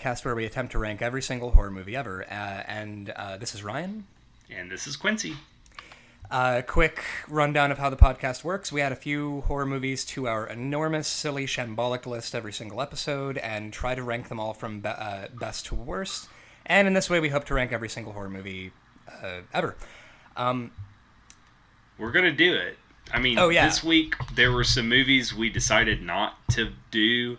podcast where we attempt to rank every single horror movie ever. Uh, and uh, this is Ryan. And this is Quincy. Uh, quick rundown of how the podcast works. We add a few horror movies to our enormous, silly, shambolic list every single episode and try to rank them all from be- uh, best to worst. And in this way, we hope to rank every single horror movie uh, ever. Um, We're going to do it. I mean, Oh, yeah. this week there were some movies we decided not to do.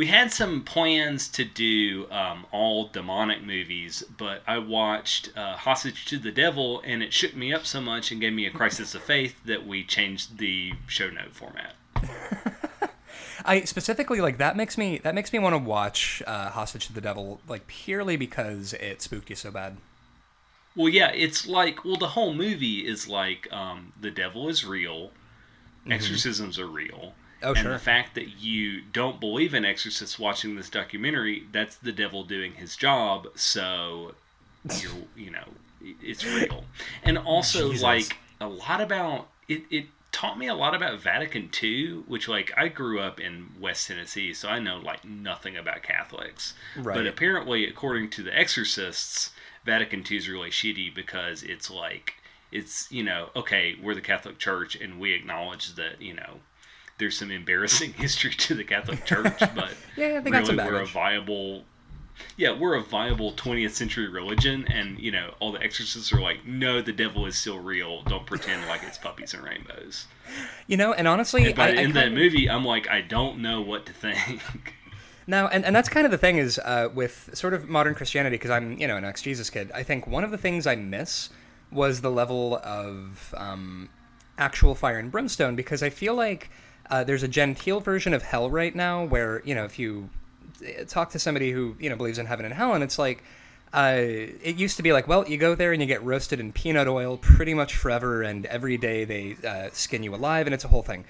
We had some plans to do um, all demonic movies, but I watched uh, Hostage to the Devil, and it shook me up so much and gave me a crisis of faith that we changed the show note format. I specifically like that makes me that makes me want to watch uh, Hostage to the Devil like purely because it spooked you so bad. Well, yeah, it's like well, the whole movie is like um, the devil is real, exorcisms are real. Oh, and sure. the fact that you don't believe in exorcists watching this documentary, that's the devil doing his job. So, you're, you know, it's real. And also, Jesus. like, a lot about it, it taught me a lot about Vatican II, which, like, I grew up in West Tennessee, so I know, like, nothing about Catholics. Right. But apparently, according to the exorcists, Vatican II is really shitty because it's like, it's, you know, okay, we're the Catholic Church and we acknowledge that, you know, there's some embarrassing history to the Catholic Church, but Yeah, they got really some we're a viable yeah, we're a viable 20th century religion, and you know all the exorcists are like, no, the devil is still real. Don't pretend like it's puppies and rainbows. You know, and honestly, And by I, the I that kinda- movie, I'm like, I don't know what to think. Now, and, and that's kind of the thing is uh, with sort of modern Christianity, because I'm, you know, an ex Jesus kid, I think one of the things I miss was the level of um, actual fire and brimstone, because I feel like uh, there's a genteel version of hell right now where, you know, if you uh, talk to somebody who, you know, believes in heaven and hell, and it's like, uh, it used to be like, well, you go there and you get roasted in peanut oil pretty much forever, and every day they uh, skin you alive, and it's a whole thing.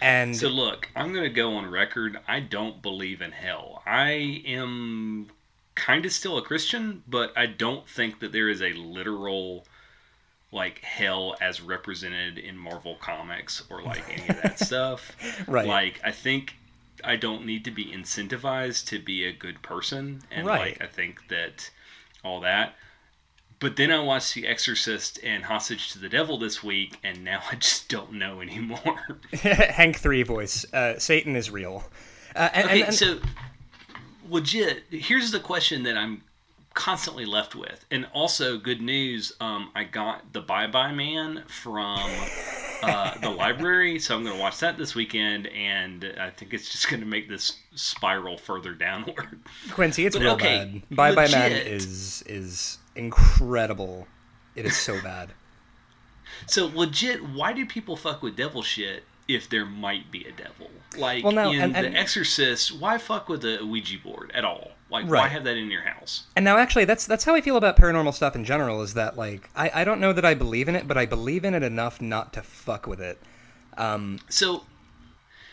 And so look, I'm gonna go on record. I don't believe in hell. I am kind of still a Christian, but I don't think that there is a literal like hell as represented in Marvel comics or like any of that stuff. Right. Like I think I don't need to be incentivized to be a good person and Right. like I think that all that. But then I watched The Exorcist and Hostage to the Devil this week, and now I just don't know anymore. Hank Three voice. Uh, Satan is real. Uh, and, Okay, and- and- so legit. Here's the question that I'm constantly left with, and also good news. Um, I got the Bye Bye Man from uh, the library, so I'm going to watch that this weekend, and I think it's just going to make this spiral further downward. Quincy, it's but real okay, bad. Bye Bye Man legit. is is incredible. It is so bad. So legit, why do people fuck with devil shit if there might be a devil? Like Well, no, in and- and- The Exorcist, why fuck with a Ouija board at all? Like, why have that in your house? And now, actually, that's that's how I feel about paranormal stuff in general. Is that like I, I don't know that I believe in it, but I believe in it enough not to fuck with it. Um, So,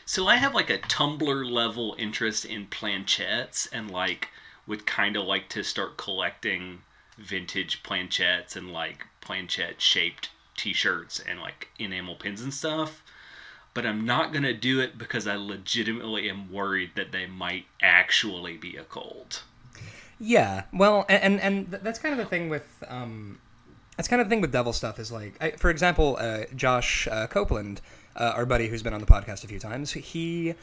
so I have like a Tumblr level interest in planchettes, and like would kind of like to start collecting vintage planchettes and like planchette shaped T-shirts and like enamel pins and stuff. But I'm not gonna do it because I legitimately am worried that they might actually be occult. yeah, well, and and, and that's kind of the thing with um, that's kind of the thing with devil stuff is like, I, for example, uh, Josh uh, Copeland, uh, our buddy who's been on the podcast a few times, he.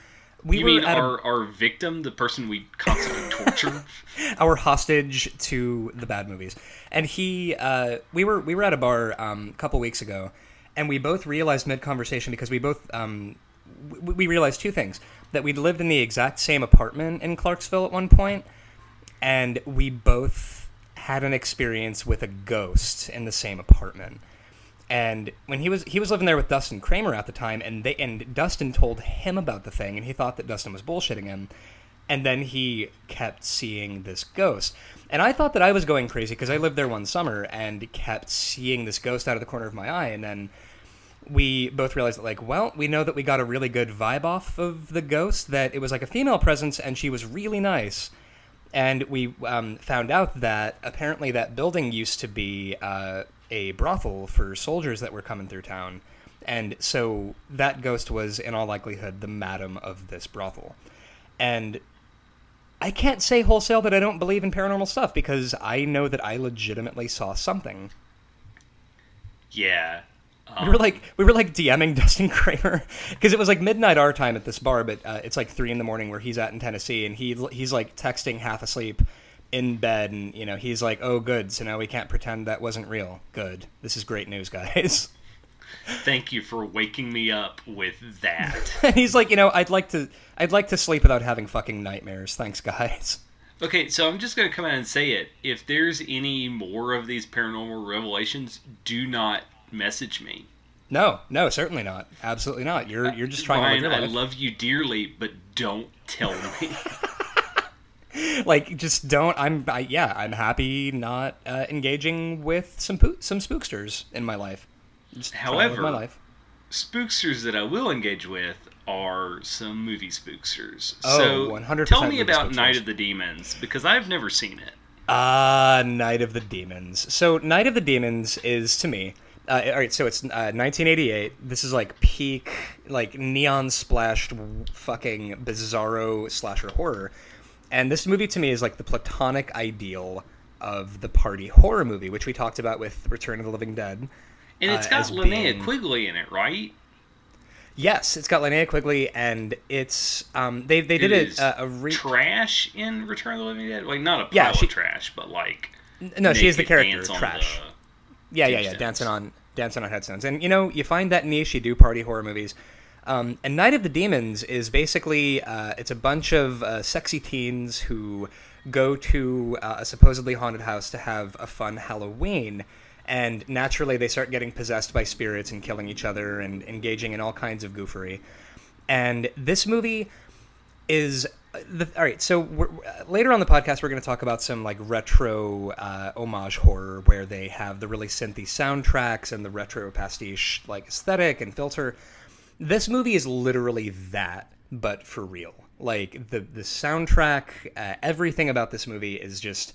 We You mean at a- our, our victim, the person we constantly torture? our hostage to the bad movies. And he, uh, we were we were at a bar um, a couple weeks ago, and we both realized mid conversation because we both um, we, we realized two things that we'd lived in the exact same apartment in Clarksville at one point, and we both had an experience with a ghost in the same apartment. And when he was he was living there with Dustin Kramer at the time, and they and Dustin told him about the thing, and he thought that Dustin was bullshitting him, and then he kept seeing this ghost. And I thought that I was going crazy because I lived there one summer and kept seeing this ghost out of the corner of my eye, and then we both realized that like well we know that we got a really good vibe off of the ghost that it was like a female presence and she was really nice. And we um, found out that apparently that building used to be uh, a brothel for soldiers that were coming through town. And so that ghost was in all likelihood the madam of this brothel. And I can't say wholesale that I don't believe in paranormal stuff because I know that I legitimately saw something. Yeah. we were like we were like DMing Dustin Kramer because it was like midnight our time at this bar, but uh, it's like three in the morning where he's at in Tennessee, and he he's like texting half asleep in bed, and you know he's like, "Oh, good, so now we can't pretend that wasn't real. Good, this is great news, guys." Thank you for waking me up with that. and he's like, you know, I'd like to I'd like to sleep without having fucking nightmares. Thanks, guys. Okay, so I'm just gonna come out and say it. If there's any more of these paranormal revelations, do not message me. No, no, certainly not. Absolutely not. You're you're just trying Ryan, to live I love you dearly, but don't tell me. like just don't i'm I, yeah i'm happy not uh, engaging with some poo- some spooksters in my life just trying to live However, my life spooksters that I will engage with are some movie spooksters. Oh, so 100% tell me about Night of the Demons because I've never seen it. Ah, Night of the Demons. So, Night of the Demons is to me. Uh, all right, so it's uh, 1988. This is like peak, like neon splashed, fucking bizarro slasher horror. And this movie to me is like the platonic ideal of the party horror movie, which we talked about with Return of the Living Dead. And it's uh, got Linnea being- Quigley in it, right? Yes, it's got Linnea Quigley, and it's um they they did it is uh, a re- trash in Return of the Living Dead. Like not a pile Yeah, she- of trash, but like no she is the character trash. the- Yeah, yeah, yeah. Dancing on dancing on headstones, and you know you find that niche. You do party horror movies. Um, and Night of the Demons is basically uh, it's a bunch of uh, sexy teens who go to uh, a supposedly haunted house to have a fun Halloween, and naturally they start getting possessed by spirits and killing each other and engaging in all kinds of goofery. And this movie is the, all right. So we're, later on the podcast, we're going to talk about some like retro uh, homage horror, where they have the really synthy soundtracks and the retro pastiche like aesthetic and filter. This movie is literally that, but for real. Like the the soundtrack, uh, everything about this movie is just.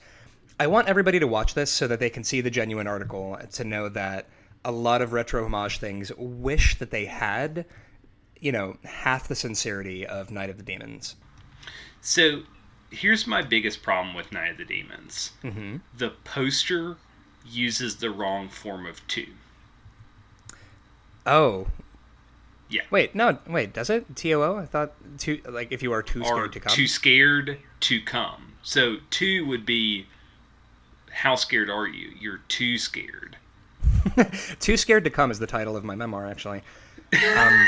I want everybody to watch this so that they can see the genuine article to know that a lot of retro homage things wish that they had you know, half the sincerity of Night of the Demons. So here's my biggest problem with Night of the Demons. Mm-hmm. The poster uses the wrong form of two. Oh, Yeah. wait, no, wait, does it? T O O? I thought too like if you are too scared to come. too scared to come. So two would be how scared are you? You're too scared. Too scared to come is the title of my memoir, actually. Um,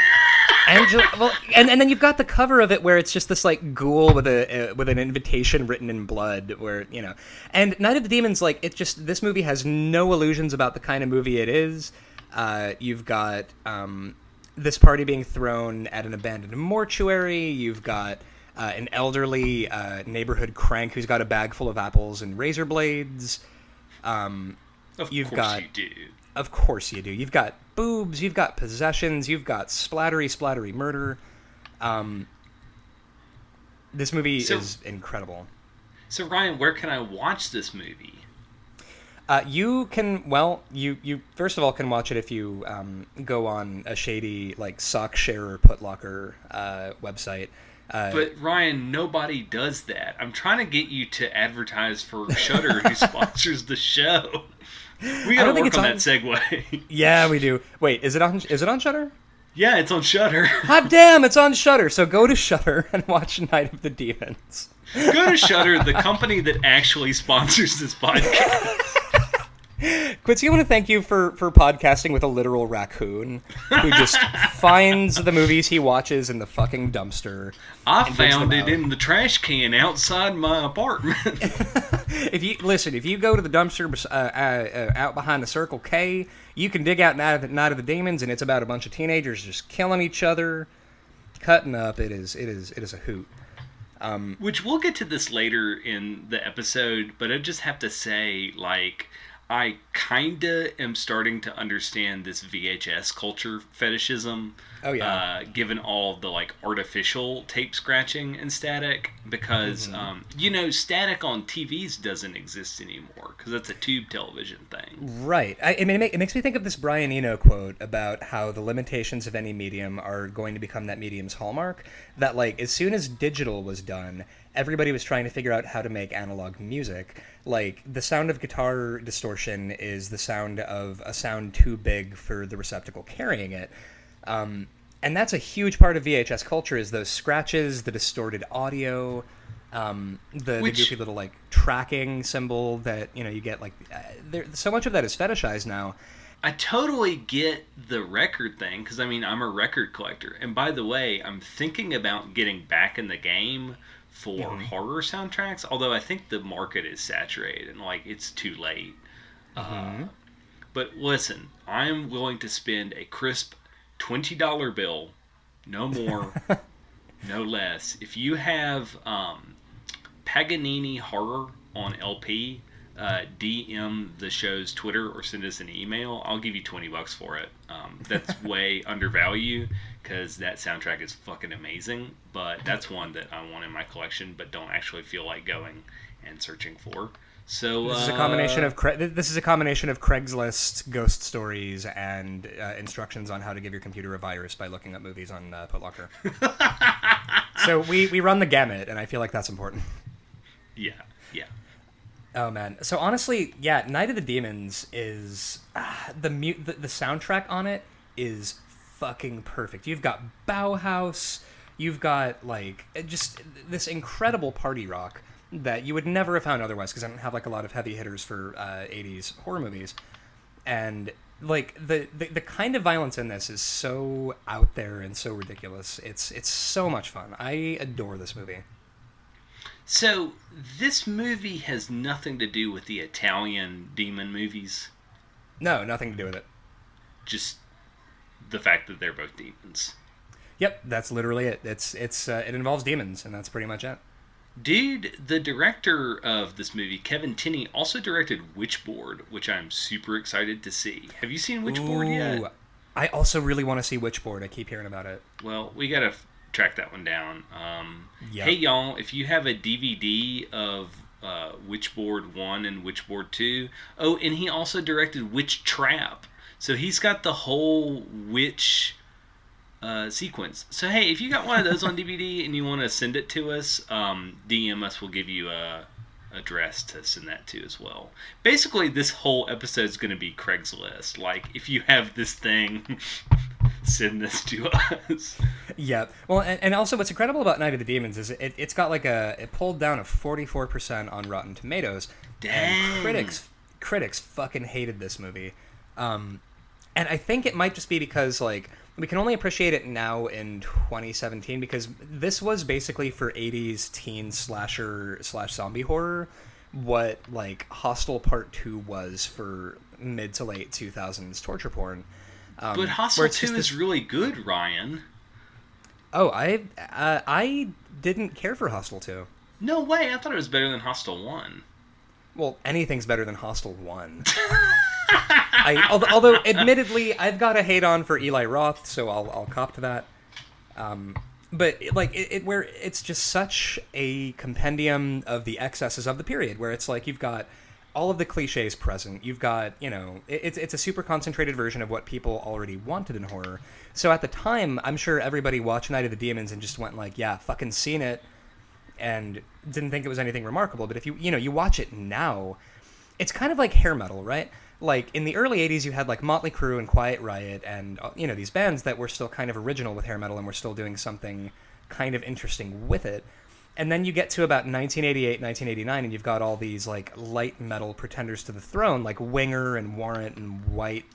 well, and, and then you've got the cover of it where it's just this like ghoul with a uh, with an invitation written in blood, where you know, and Night of the Demons, like it just this movie has no illusions about the kind of movie it is. Uh, you've got um, this party being thrown at an abandoned mortuary. You've got uh, an elderly uh, neighborhood crank who's got a bag full of apples and razor blades. Um, Of You've course got- you do. of course you do. You've got boobs, you've got possessions, you've got splattery, splattery murder. Um, this movie So- is incredible. So Ryan, where can I watch this movie? Uh, you can, well, you, you first of all can watch it if you um, go on a shady like sock sharer putlocker uh, website. Uh, But Ryan, nobody does that. I'm trying to get you to advertise for Shudder, who sponsors the show. We gotta work on, on- that segue. yeah, we do. Wait, is it on? Is it on Shudder? yeah, it's on Shudder. Hot damn, it's on Shudder. So go to Shudder and watch Night of the Demons. Go to Shudder, the company that actually sponsors this podcast. Quincy, I want to thank you for, for podcasting with a literal raccoon who just finds the movies he watches in the fucking dumpster. I found it out. in the trash can outside my apartment. If you listen, if you go to the dumpster uh, uh, uh, out behind the Circle K, you can dig out Night of, the, Night of the Demons, and it's about a bunch of teenagers just killing each other, cutting up. It is it is it is a hoot. Which we'll get to this later in the episode, but I just have to say, like, I kinda am starting to understand this VHS culture fetishism. Oh, yeah. Uh, given all the like artificial tape scratching and static, because Mm-hmm. um, you know static on TVs doesn't exist anymore because that's a tube television thing. Right. I, I mean, it, make, it makes me think of this Brian Eno quote about how the limitations of any medium are going to become that medium's hallmark. That, like, as soon as digital was done everybody was trying to figure out how to make analog music. Like the sound of guitar distortion is the sound of a sound too big for the receptacle carrying it. Um, and that's a huge part of VHS culture is those scratches, the distorted audio, um, the, Which- the goofy little like tracking symbol that you know you get like uh, there, so much of that is fetishized now. I totally get the record thing because I mean I'm a record collector, and by the way, I'm thinking about getting back in the game for Mm-hmm. horror soundtracks. Although I think the market is saturated and like it's too late. Mm-hmm. Uh, but listen, I'm willing to spend a crisp twenty dollar bill, no more, no less. If you have um, Paganini horror on LP, uh, DM the show's Twitter or send us an email. I'll give you twenty bucks for it. Um, that's way undervalue because that soundtrack is fucking amazing. But that's one that I want in my collection, but don't actually feel like going and searching for. So This is a combination uh, of Cra- this is a combination of Craigslist ghost stories and uh, instructions on how to give your computer a virus by looking up movies on uh, Putlocker. so we we run the gamut, and I feel like that's important. yeah, yeah. Oh man. So honestly, yeah, Night of the Demons is ah, the, the the soundtrack on it is fucking perfect. You've got Bauhaus, you've got like just this incredible party rock that you would never have found otherwise because I don't have like a lot of heavy hitters for uh, 80s horror movies. And like the, the the kind of violence in this is so out there and so ridiculous. It's it's so much fun. I adore this movie. So this movie has nothing to do with the Italian demon movies. No, nothing to do with it. Just the fact that they're both demons. Yep, that's literally it. It's it's uh, it involves demons, and that's pretty much it. Dude, the director of this movie, Kevin Tenney, also directed Witchboard, which I'm super excited to see. Have you seen Witchboard Ooh, yet? I also really want to see Witchboard. I keep hearing about it. Well, we gotta track that one down. Um, Yep. Hey, y'all, if you have a DVD of uh, Witchboard 1 and Witchboard 2, oh, and he also directed Witch Trap. So he's got the whole witch uh, sequence. So, hey, if you got one of those on DVD and you want to send it to us, um, DM us. We'll give you a address to send that to as well. Basically, this whole episode is going to be Craigslist. Like, if you have this thing, send this to us. Yeah. Well, and, and also what's incredible about Night of the Demons is it, it's got like a it pulled down a forty four percent on Rotten Tomatoes. Dang. And critics critics fucking hated this movie. Um, and I think it might just be because like we can only appreciate it now in 2017 because this was basically for 80s teen slasher slash zombie horror what like Hostel Part Two was for mid to late 2000s torture porn. Um, But Hostel 2 just is really good, Ryan. Oh, I uh, I didn't care for Hostel 2. No way, I thought it was better than Hostel 1. Well, anything's better than Hostel 1. I, although, although, admittedly, I've got a hate on for Eli Roth, so I'll, I'll cop to that. Um, but like it, it, where it's just such a compendium of the excesses of the period, where it's like you've got all of the cliches present. You've got you know it's it's a super concentrated version of what people already wanted in horror. So at the time, I'm sure everybody watched Night of the Demons and just went like, yeah, fucking seen it, and didn't think it was anything remarkable. But if you you know you watch it now, it's kind of like hair metal, right? Like in the early '80s, you had like Motley Crue and Quiet Riot, and uh, you know these bands that were still kind of original with hair metal and were still doing something kind of interesting with it. And then you get to about 1988, 1989, and you've got all these like light metal pretenders to the throne, like Winger and Warrant and White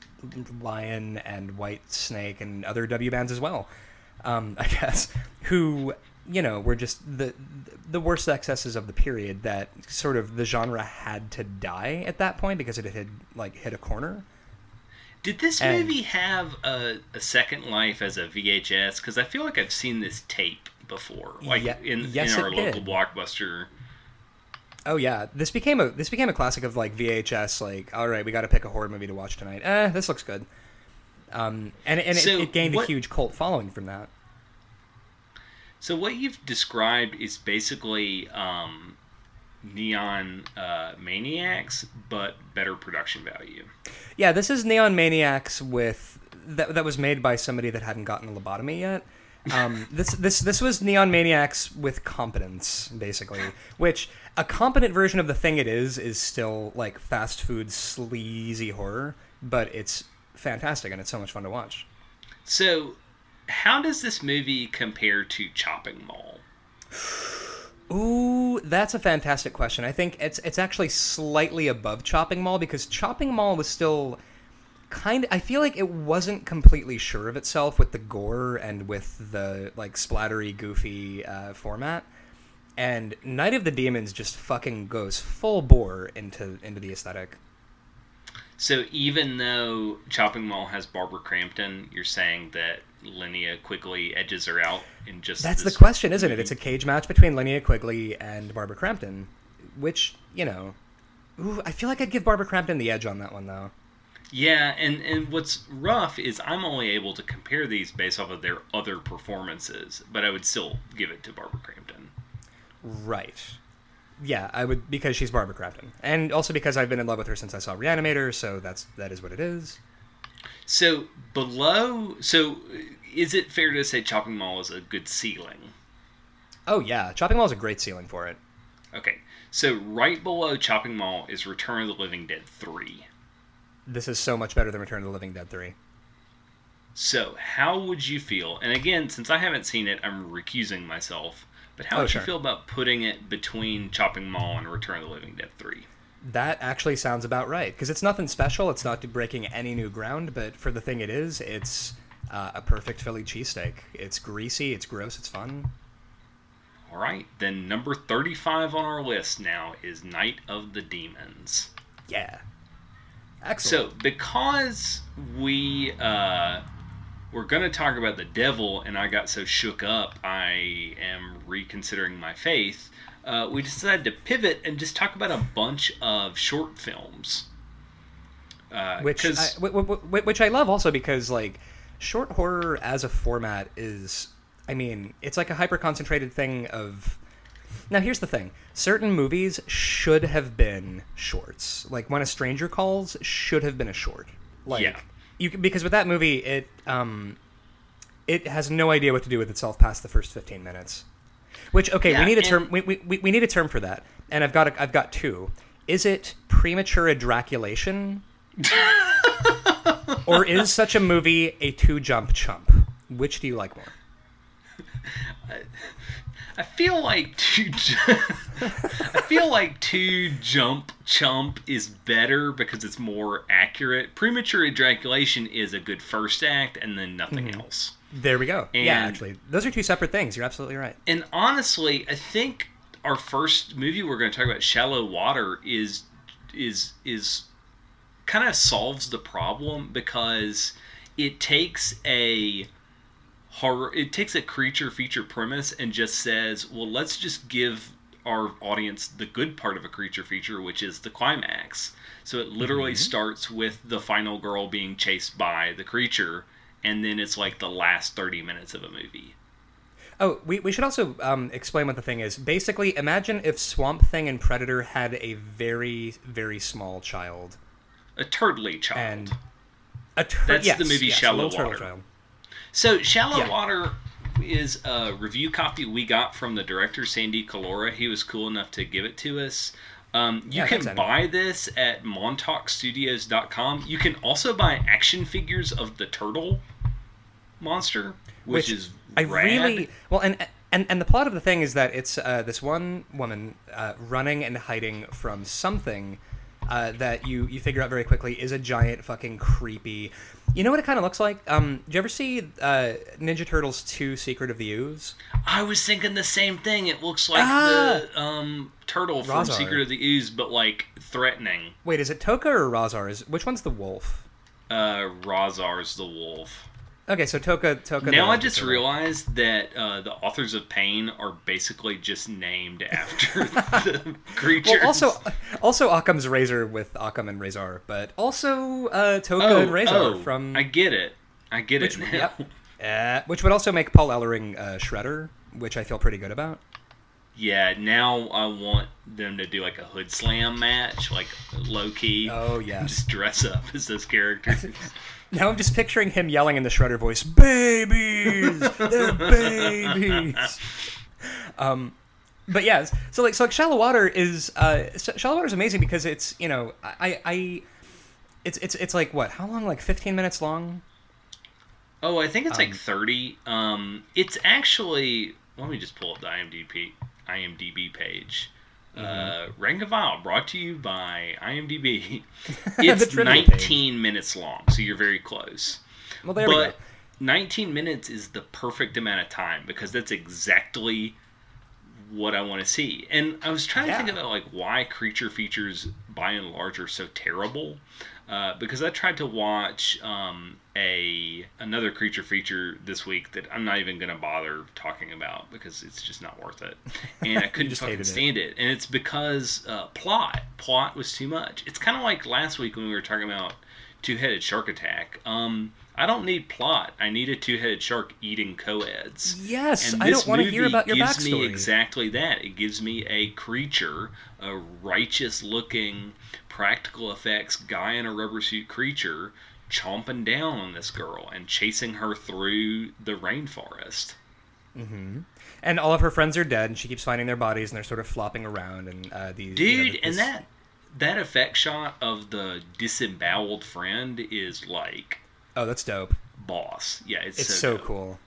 Lion and White Snake and other W bands as well. Um, I guess who you know were just the the worst excesses of the period that sort of the genre had to die at that point because it had like hit a corner. Did this And- movie have a, a second life as a VHS? Because I feel like I've seen this tape before, like Ye- in, yes, in our local did. blockbuster. Oh yeah, this became a this became a classic of like VHS. Like, all right, we got to pick a horror movie to watch tonight. Eh, this looks good. Um, and and So it, it gained what- a huge cult following from that. So what you've described is basically um, Neon uh, Maniacs, but better production value. Yeah, this is Neon Maniacs with that that was made by somebody that hadn't gotten a lobotomy yet. Um, this this this was Neon Maniacs with competence, basically. Which a competent version of the thing it is is still like fast food sleazy horror, but it's fantastic and it's so much fun to watch. So, how does this movie compare to Chopping Mall? Ooh, that's a fantastic question. I think it's it's actually slightly above Chopping Mall because Chopping Mall was still kind of I feel like it wasn't completely sure of itself with the gore and with the like splattery goofy uh, format. And Night of the Demons just fucking goes full bore into into the aesthetic. So even though Chopping Mall has Barbara Crampton, you're saying that Linnea Quigley edges her out in just That's the question, isn't it? It's a cage match between Linnea Quigley and Barbara Crampton, which you know, ooh, I feel like I'd give Barbara Crampton the edge on that one though. Yeah, and and what's rough is I'm only able to compare these based off of their other performances, but I would still give it to Barbara Crampton. Right. Yeah, I would because she's Barbara Crampton, and also because I've been in love with her since I saw Reanimator. So that's that is what it is. So below, so is it fair to say Chopping Mall is a good ceiling? Oh yeah, Chopping Mall is a great ceiling for it. Okay, so right below Chopping Mall is Return of the Living Dead three. This is so much better than Return of the Living Dead three. So how would you feel? And again, since I haven't seen it, I'm recusing myself. But how Oh, would sure. you feel about putting it between Chopping Mall and Return of the Living Dead three? That actually sounds about right because it's nothing special. It's not breaking any new ground, but for the thing it is, it's uh, a perfect Philly cheesesteak. It's greasy, it's gross, it's fun. All right, then number 35 on our list now is Night of the Demons. Yeah. Excellent. So, because we uh, were going to talk about the devil and I got so shook up, I am reconsidering my faith. Uh, we decided to pivot and just talk about a bunch of short films. Uh, which I, which I love also because like short horror as a format is I mean it's like a hyper concentrated thing of now here's the thing certain movies should have been shorts like when a stranger calls should have been a short like Yeah. you can- because with that movie it um it has no idea what to do with itself past the first 15 minutes which okay Yeah, we need a term we, we, we we need a term for that and I've got a, I've got two is it premature ejaculation or is such a movie a two jump chump? Which do you like more? I feel like two. I feel like two jump chump is better because it's more accurate. Premature ejaculation is a good first act, and then nothing Mm-hmm. else. There we go. yeah, actually, those are two separate things. You're absolutely right. And honestly, I think our first movie we're going to talk about, Shallow Water, is is is kind of solves the problem because it takes a horror it takes a creature feature premise and just says well let's just give our audience the good part of a creature feature which is the climax so it literally starts with the final girl being chased by the creature and then it's like the last 30 minutes of a movie Oh, we, we should also um, explain what the thing is. Basically, imagine if Swamp Thing and Predator had a very, very small child. a turtly child And a tur- That's yes, the movie yes, Shallow Water. So, Shallow Yeah. Water is a review copy we got from the director, Sandy Calora. He was cool enough to give it to us. Um, you Yeah, can buy this at montaukstudios.com. You can also buy action figures of the turtle monster, which, is I rad. really well, and and and the plot of the thing is that it's uh, this one woman uh, running and hiding from something uh, that you you figure out very quickly is a giant fucking creepy. You know what it kind of looks like? Um, did you ever see uh, Ninja Turtles Two: Secret of the Ooze? I was thinking the same thing. It looks like Ah! the um, turtle from Rahzar. Secret of the Ooze, but like threatening. Wait, is it Tokka or Rahzar? Is which one's the wolf? Uh, Rahzar's the wolf. Okay, so Tokka Tokka. Now I just realized that uh, the authors of Pain are basically just named after the creatures. Well, also, also Occam's razor with Akam and Rezar, but also uh, Tokka oh, and Razor oh, from I get it. I get which, it now. yep. Uh, which would also make Paul Ellering uh, Shredder, which I feel pretty good about. Yeah, now I want them to do like a hood slam match, like low key. Oh yes. Just dress up as those characters. Now I'm just picturing him yelling in the Shredder voice, "Babies, they're babies." Um, but yeah, so like so like Shallow Water is uh, Shallow Water is amazing because it's you know I I it's it's it's like what how long like 15 minutes long. Oh, I think it's Um, like thirty. Um, it's actually. Let me just pull up the IMDb IMDb page. Mm-hmm. Uh, Rank of Isle brought to you by IMDb. It's Trinity 19 minutes long, so you're very close. Well, there we go. but 19 minutes is the perfect amount of time because that's exactly what I want to see. And I was trying to think about like why creature features by and large are so terrible. Uh, because I tried to watch um, a another creature feature this week that I'm not even going to bother talking about because it's just not worth it, and I couldn't fucking hated it. stand it. And it's because uh, plot plot was too much. It's kind of like last week when we were talking about two headed shark attack. Um, I don't need plot. I need a two headed shark eating co-eds. Yes, And I don't want to hear about your gives me exactly that. It gives me a creature, a righteous-looking, practical effects guy in a rubber suit creature, chomping down on this girl and chasing her through the rainforest. And all of her friends are dead, and she keeps finding their bodies, and they're sort of flopping around. And uh, these you know, this- and that that effect shot of the disemboweled friend is like oh, that's dope. boss. Yeah, it's, It's so, so, cool.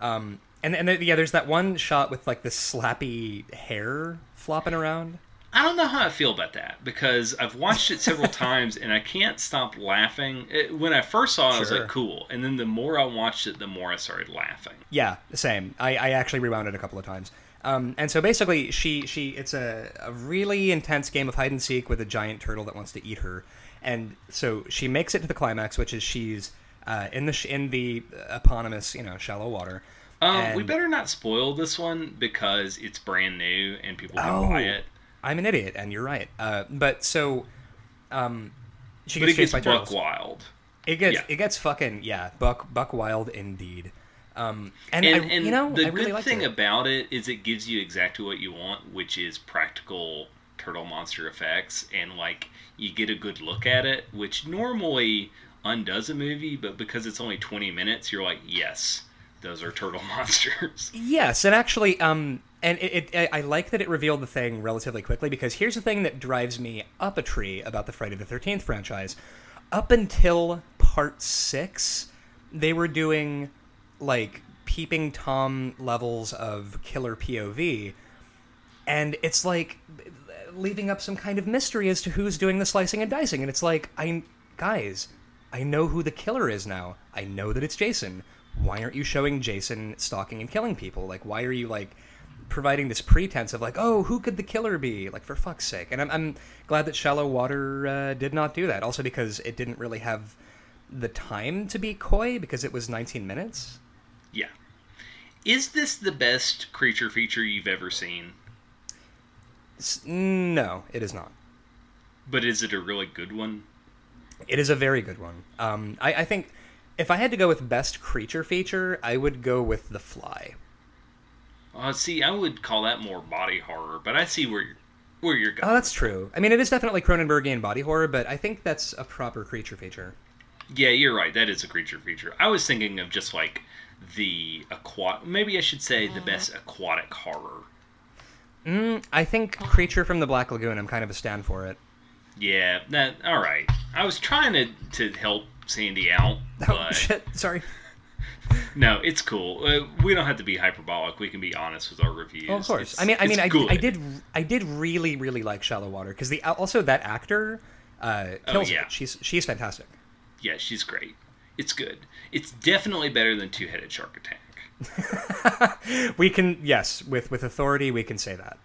Um, and and there- yeah, there's that one shot with like the slappy hair flopping around. I don't know how I feel about that because I've watched it several times and I can't stop laughing. It, when I first saw it, I was like, cool. And then the more I watched it, the more I started laughing. Yeah, the same. I, I actually rewound it a couple of times. Um, and so basically, she she it's a, a really intense game of hide and seek with a giant turtle that wants to eat her. And so she makes it to the climax, which is she's uh, in the sh- in the eponymous you know shallow water. Um, we better not spoil this one because it's brand new and people can Oh, buy it. I'm an idiot, and you're right. Uh, but so, um, she gets gets chased by buck turtles. wild. It gets Yeah. it gets fucking yeah, buck buck wild indeed. Um, and, And, I, and you know, the really good thing it. about it is it gives you exactly what you want, which is practical turtle monster effects, and like you get a good look at it, which normally undoes a movie, but because it's only 20 minutes, you're like, yes, those are turtle monsters. Yes, and actually, um, and it, it, I like that it revealed the thing relatively quickly because here's the thing that drives me up a tree about the Friday the Thirteenth franchise. Up until part six, they were doing like peeping tom levels of killer POV, and it's like leaving up some kind of mystery as to who's doing the slicing and dicing. And it's like, I guys, I know who the killer is now. I know that it's Jason. Why aren't you showing Jason stalking and killing people? Like, why are you like providing this pretense of like, oh, who could the killer be? Like, for fuck's sake. And I'm, I'm glad that Shallow Water uh, did not do that. Also because it didn't really have the time to be coy because it was 19 minutes. yeah. Is this the best creature feature you've ever seen? S- No, it is not. But is it a really good one? It is a very good one. Um, I, I think if I had to go with best creature feature, I would go with The Fly. Uh, see, I would call that more body horror, but I see where you're, where you're going. Oh, that's true. I mean, it is definitely Cronenbergian body horror, but I think that's a proper creature feature. Yeah, you're right. That is a creature feature. I was thinking of just like the aquatic. Maybe I should say the best aquatic horror. Mm, I think Creature from the Black Lagoon. I'm kind of a stand for it. Yeah, that. All right. I was trying to to help Sandy out, Oh shit! Sorry. no, it's cool. Uh, we don't have to be hyperbolic. We can be honest with our reviews. Oh, of course. It's- I mean, I mean, I. I did, I did really, really like Shallow Water because the also that actor uh, kills Oh, yeah. it. She's she's fantastic. Yeah, she's great. It's good. It's definitely better than Two Headed Shark Attack. We can yes, with with authority, we can say that.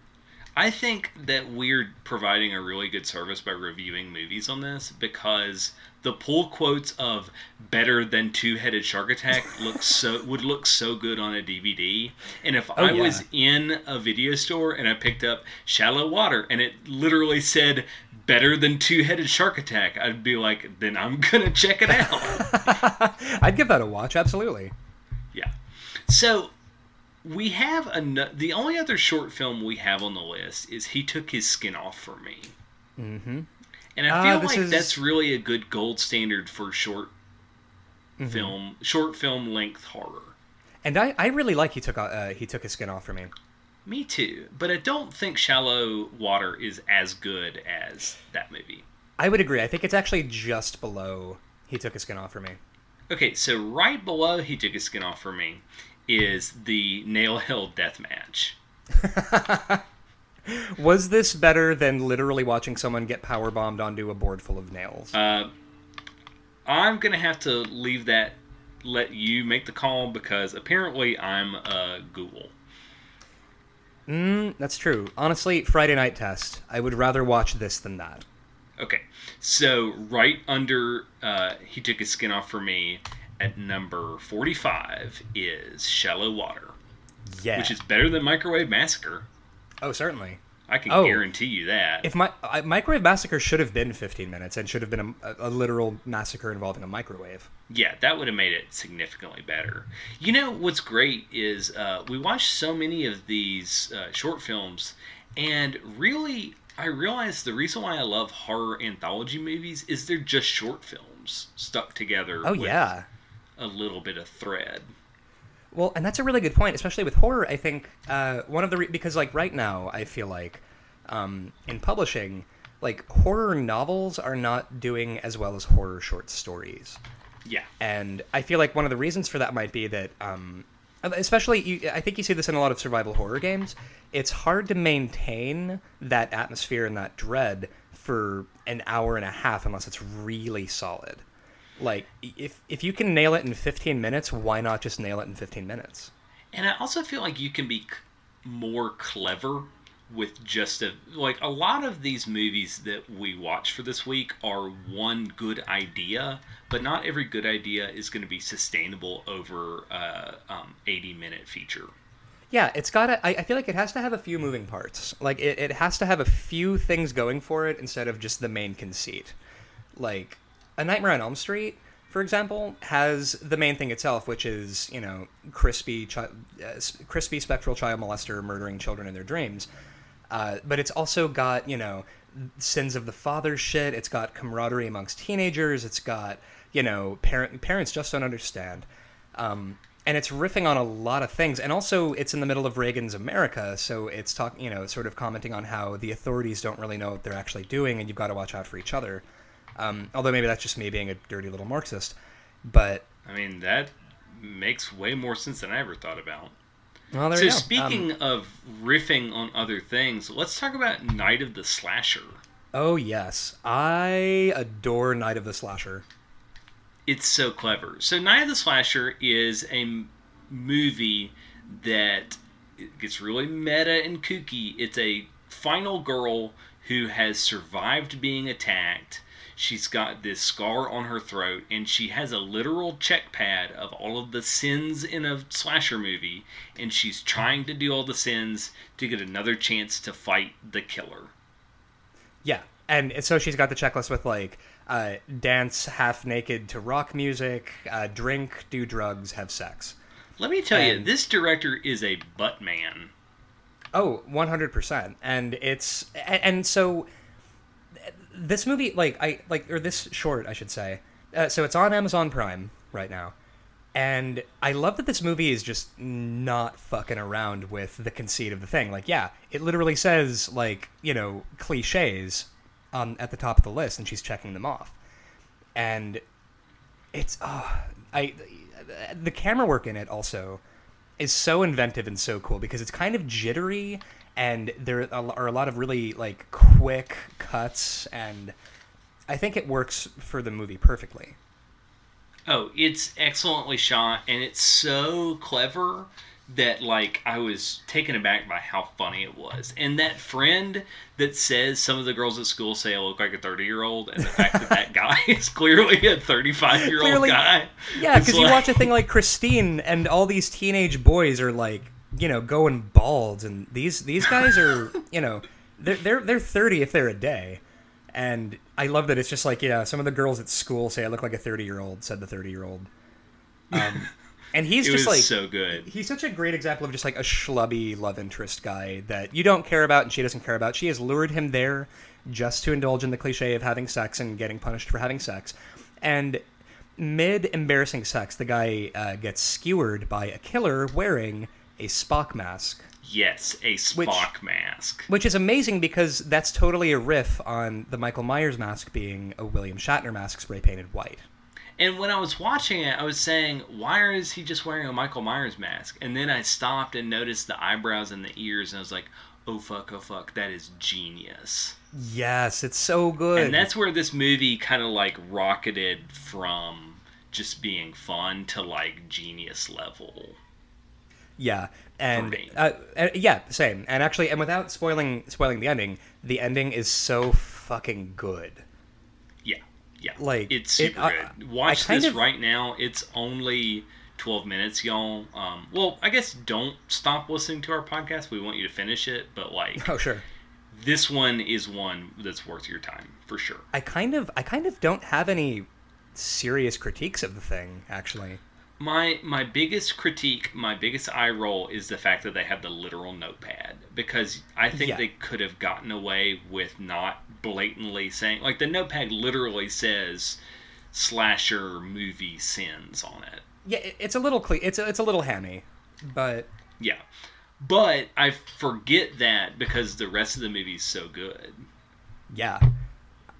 I think that we're providing a really good service by reviewing movies on this because the pull quotes of "better than two-headed shark attack" looks so would look so good on a DVD. And if oh, I yeah. was in a video store and I picked up "Shallow Water" and it literally said "better than two-headed shark attack," I'd be like, "Then I'm gonna check it out." I'd give that a watch. Absolutely. So we have an- the only other short film we have on the list is He Took His Skin Off for Me. Mm-hmm. And I Ah, feel this like is- that's really a good gold standard for short film, short film length horror. And I, I really like he took uh, he took his skin off for me. Me too, but I don't think Shallow Water is as good as that movie. I would agree. I think it's actually just below he took his skin off for me. Okay, so right below he took his skin off for me is the nail hill death match. Was this better than literally watching someone get power bombed onto a board full of nails? Uh, I'm gonna have to leave that. Let you make the call because apparently I'm a ghoul. Mm, that's true. Honestly, Friday Night Test. I would rather watch this than that. Okay, so right under uh, he took his skin off for me at number 45 is Shallow Water, Yeah. which is better than Microwave Massacre. oh, certainly. I can Oh. guarantee you that. If my I, Microwave Massacre should have been 15 minutes and should have been a, a literal massacre involving a microwave. Yeah, that would have made it significantly better. You know what's great is uh, we watched so many of these uh, short films, and really, I realized the reason why I love horror anthology movies is they're just short films stuck together. Oh yeah. A little bit of thread. Well, and that's a really good point, especially with horror. I think uh, one of the re- because like right now, I feel like um, in publishing, like horror novels are not doing as well as horror short stories, Yeah, and I feel like one of the reasons for that might be that, um, especially you, I think you see this in a lot of survival horror games. It's hard to maintain that atmosphere and that dread for an hour and a half unless it's really solid. Like if if you can nail it in 15 minutes, why not just nail it in 15 minutes? and I also feel like you can be more clever with just a like a lot of these movies that we watch for this week are one good idea but not every good idea is going to be sustainable over a um, 80 minute feature Yeah, it's got to. I, I feel like it has to have a few moving parts. Like it, it has to have a few things going for it instead of just the main conceit. Like a Nightmare on Elm Street, for example, has the main thing itself, which is you know crispy, chi- uh, crispy spectral child molester murdering children in their dreams. Uh, but it's also got you know sins of the father shit. It's got camaraderie amongst teenagers. It's got you know parent parents just don't understand. Um, and it's riffing on a lot of things, and also it's in the middle of Reagan's America, so it's talking, you know, sort of commenting on how the authorities don't really know what they're actually doing, and you've got to watch out for each other. Um, although maybe that's just me being a dirty little Marxist, but i mean that makes way more sense than i ever thought about well, there so you go. speaking Um, of riffing on other things let's talk about night of the slasher oh yes, I adore Night of the Slasher. it's so clever. So Night of the Slasher is a m- movie that gets really meta and kooky. It's a final girl who has survived being attacked. She's got this scar on her throat, and she has a literal check pad of all of the sins in a slasher movie, and she's trying to do all the sins to get another chance to fight the killer. Yeah, and so she's got the checklist with like uh, dance half naked to rock music, uh, drink, do drugs, have sex. Let me tell you, this director is a butt man. Oh, 100%. And it's and so this movie like I like or this short I should say. Uh, so it's on Amazon Prime right now. And I love that this movie is just not fucking around with the conceit of the thing. Like, yeah, it literally says like, you know, clichés on at the top of the list and she's checking them off. And it's oh, I the camera work in it also is so inventive and so cool because it's kind of jittery and there are a lot of really like quick cuts and I think it works for the movie perfectly. Oh, it's excellently shot and it's so clever that like I was taken aback by how funny it was. And that friend that says some of the girls at school say I look like a 30-year-old and the fact that that guy is clearly a 35-year-old guy. Yeah, because you watch a thing like Christine and all these teenage boys are like, you know, going bald and these these guys are, you know, they're they're they're 30 if they're a day. And I love that it's just like, yeah, some of the girls at school say I look like a 30-year-old, said the 30-year-old. Um, and he's it just was like so good. he's such a great example of just like a schlubby love interest guy that you don't care about and she doesn't care about. She has lured him there just to indulge in the cliche of having sex and getting punished for having sex. And mid embarrassing sex, the guy uh, gets skewered by a killer wearing a Spock mask. Yes, a Spock mask. Which is amazing because that's totally a riff on the Michael Myers mask being a William Shatner mask spray painted white. And when I was watching it, I was saying, why is he just wearing a Michael Myers mask? And then I stopped and noticed the eyebrows and the ears, and I was like, oh fuck, oh fuck, that is genius. Yes, it's so good. And that's where this movie kind of like rocketed from just being fun to like genius level. Yeah, and uh, uh, yeah, same. And actually, and without spoiling spoiling the ending, the ending is so fucking good. Yeah, like it's super it, good. Watch this of... right now. It's only 12 minutes, y'all. Um, well, I guess don't stop listening to our podcast. We want you to finish it, but like, oh sure, this one is one that's worth your time for sure. I kind of, I kind of don't have any serious critiques of the thing actually. My my biggest critique, my biggest eye roll is the fact that they have the literal notepad because I think yeah. they could have gotten away with not blatantly saying like the notepad literally says slasher movie sins on it. Yeah, it's a little cle- it's a, it's a little hammy, but yeah, but I forget that because the rest of the movie is so good. Yeah,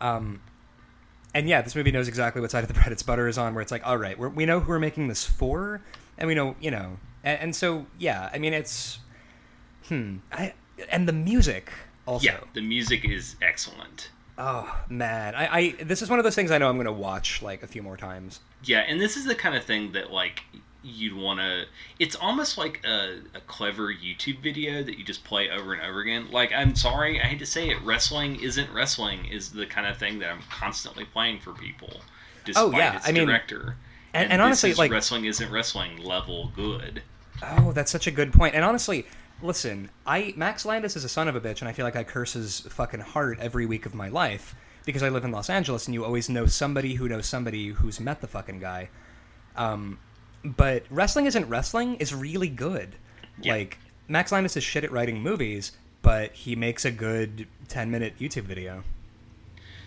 um, and yeah, this movie knows exactly what side of the bread its butter is on. Where it's like, all right, we know who we're making this for, and we know, you know, and, and so yeah, I mean, it's hmm, I and the music also. Yeah, the music is excellent. Oh man, I, I this is one of those things I know I'm going to watch like a few more times. Yeah, and this is the kind of thing that like you'd want to. It's almost like a, a clever YouTube video that you just play over and over again. Like I'm sorry, I hate to say it, wrestling isn't wrestling is the kind of thing that I'm constantly playing for people. Despite oh yeah, its I mean, director. And, and, and honestly, like wrestling isn't wrestling level good. Oh, that's such a good point. And honestly, listen, I Max Landis is a son of a bitch, and I feel like I curse his fucking heart every week of my life because I live in Los Angeles, and you always know somebody who knows somebody who's met the fucking guy. Um, but wrestling isn't wrestling is really good. Yeah. Like Max Landis is shit at writing movies, but he makes a good ten minute YouTube video.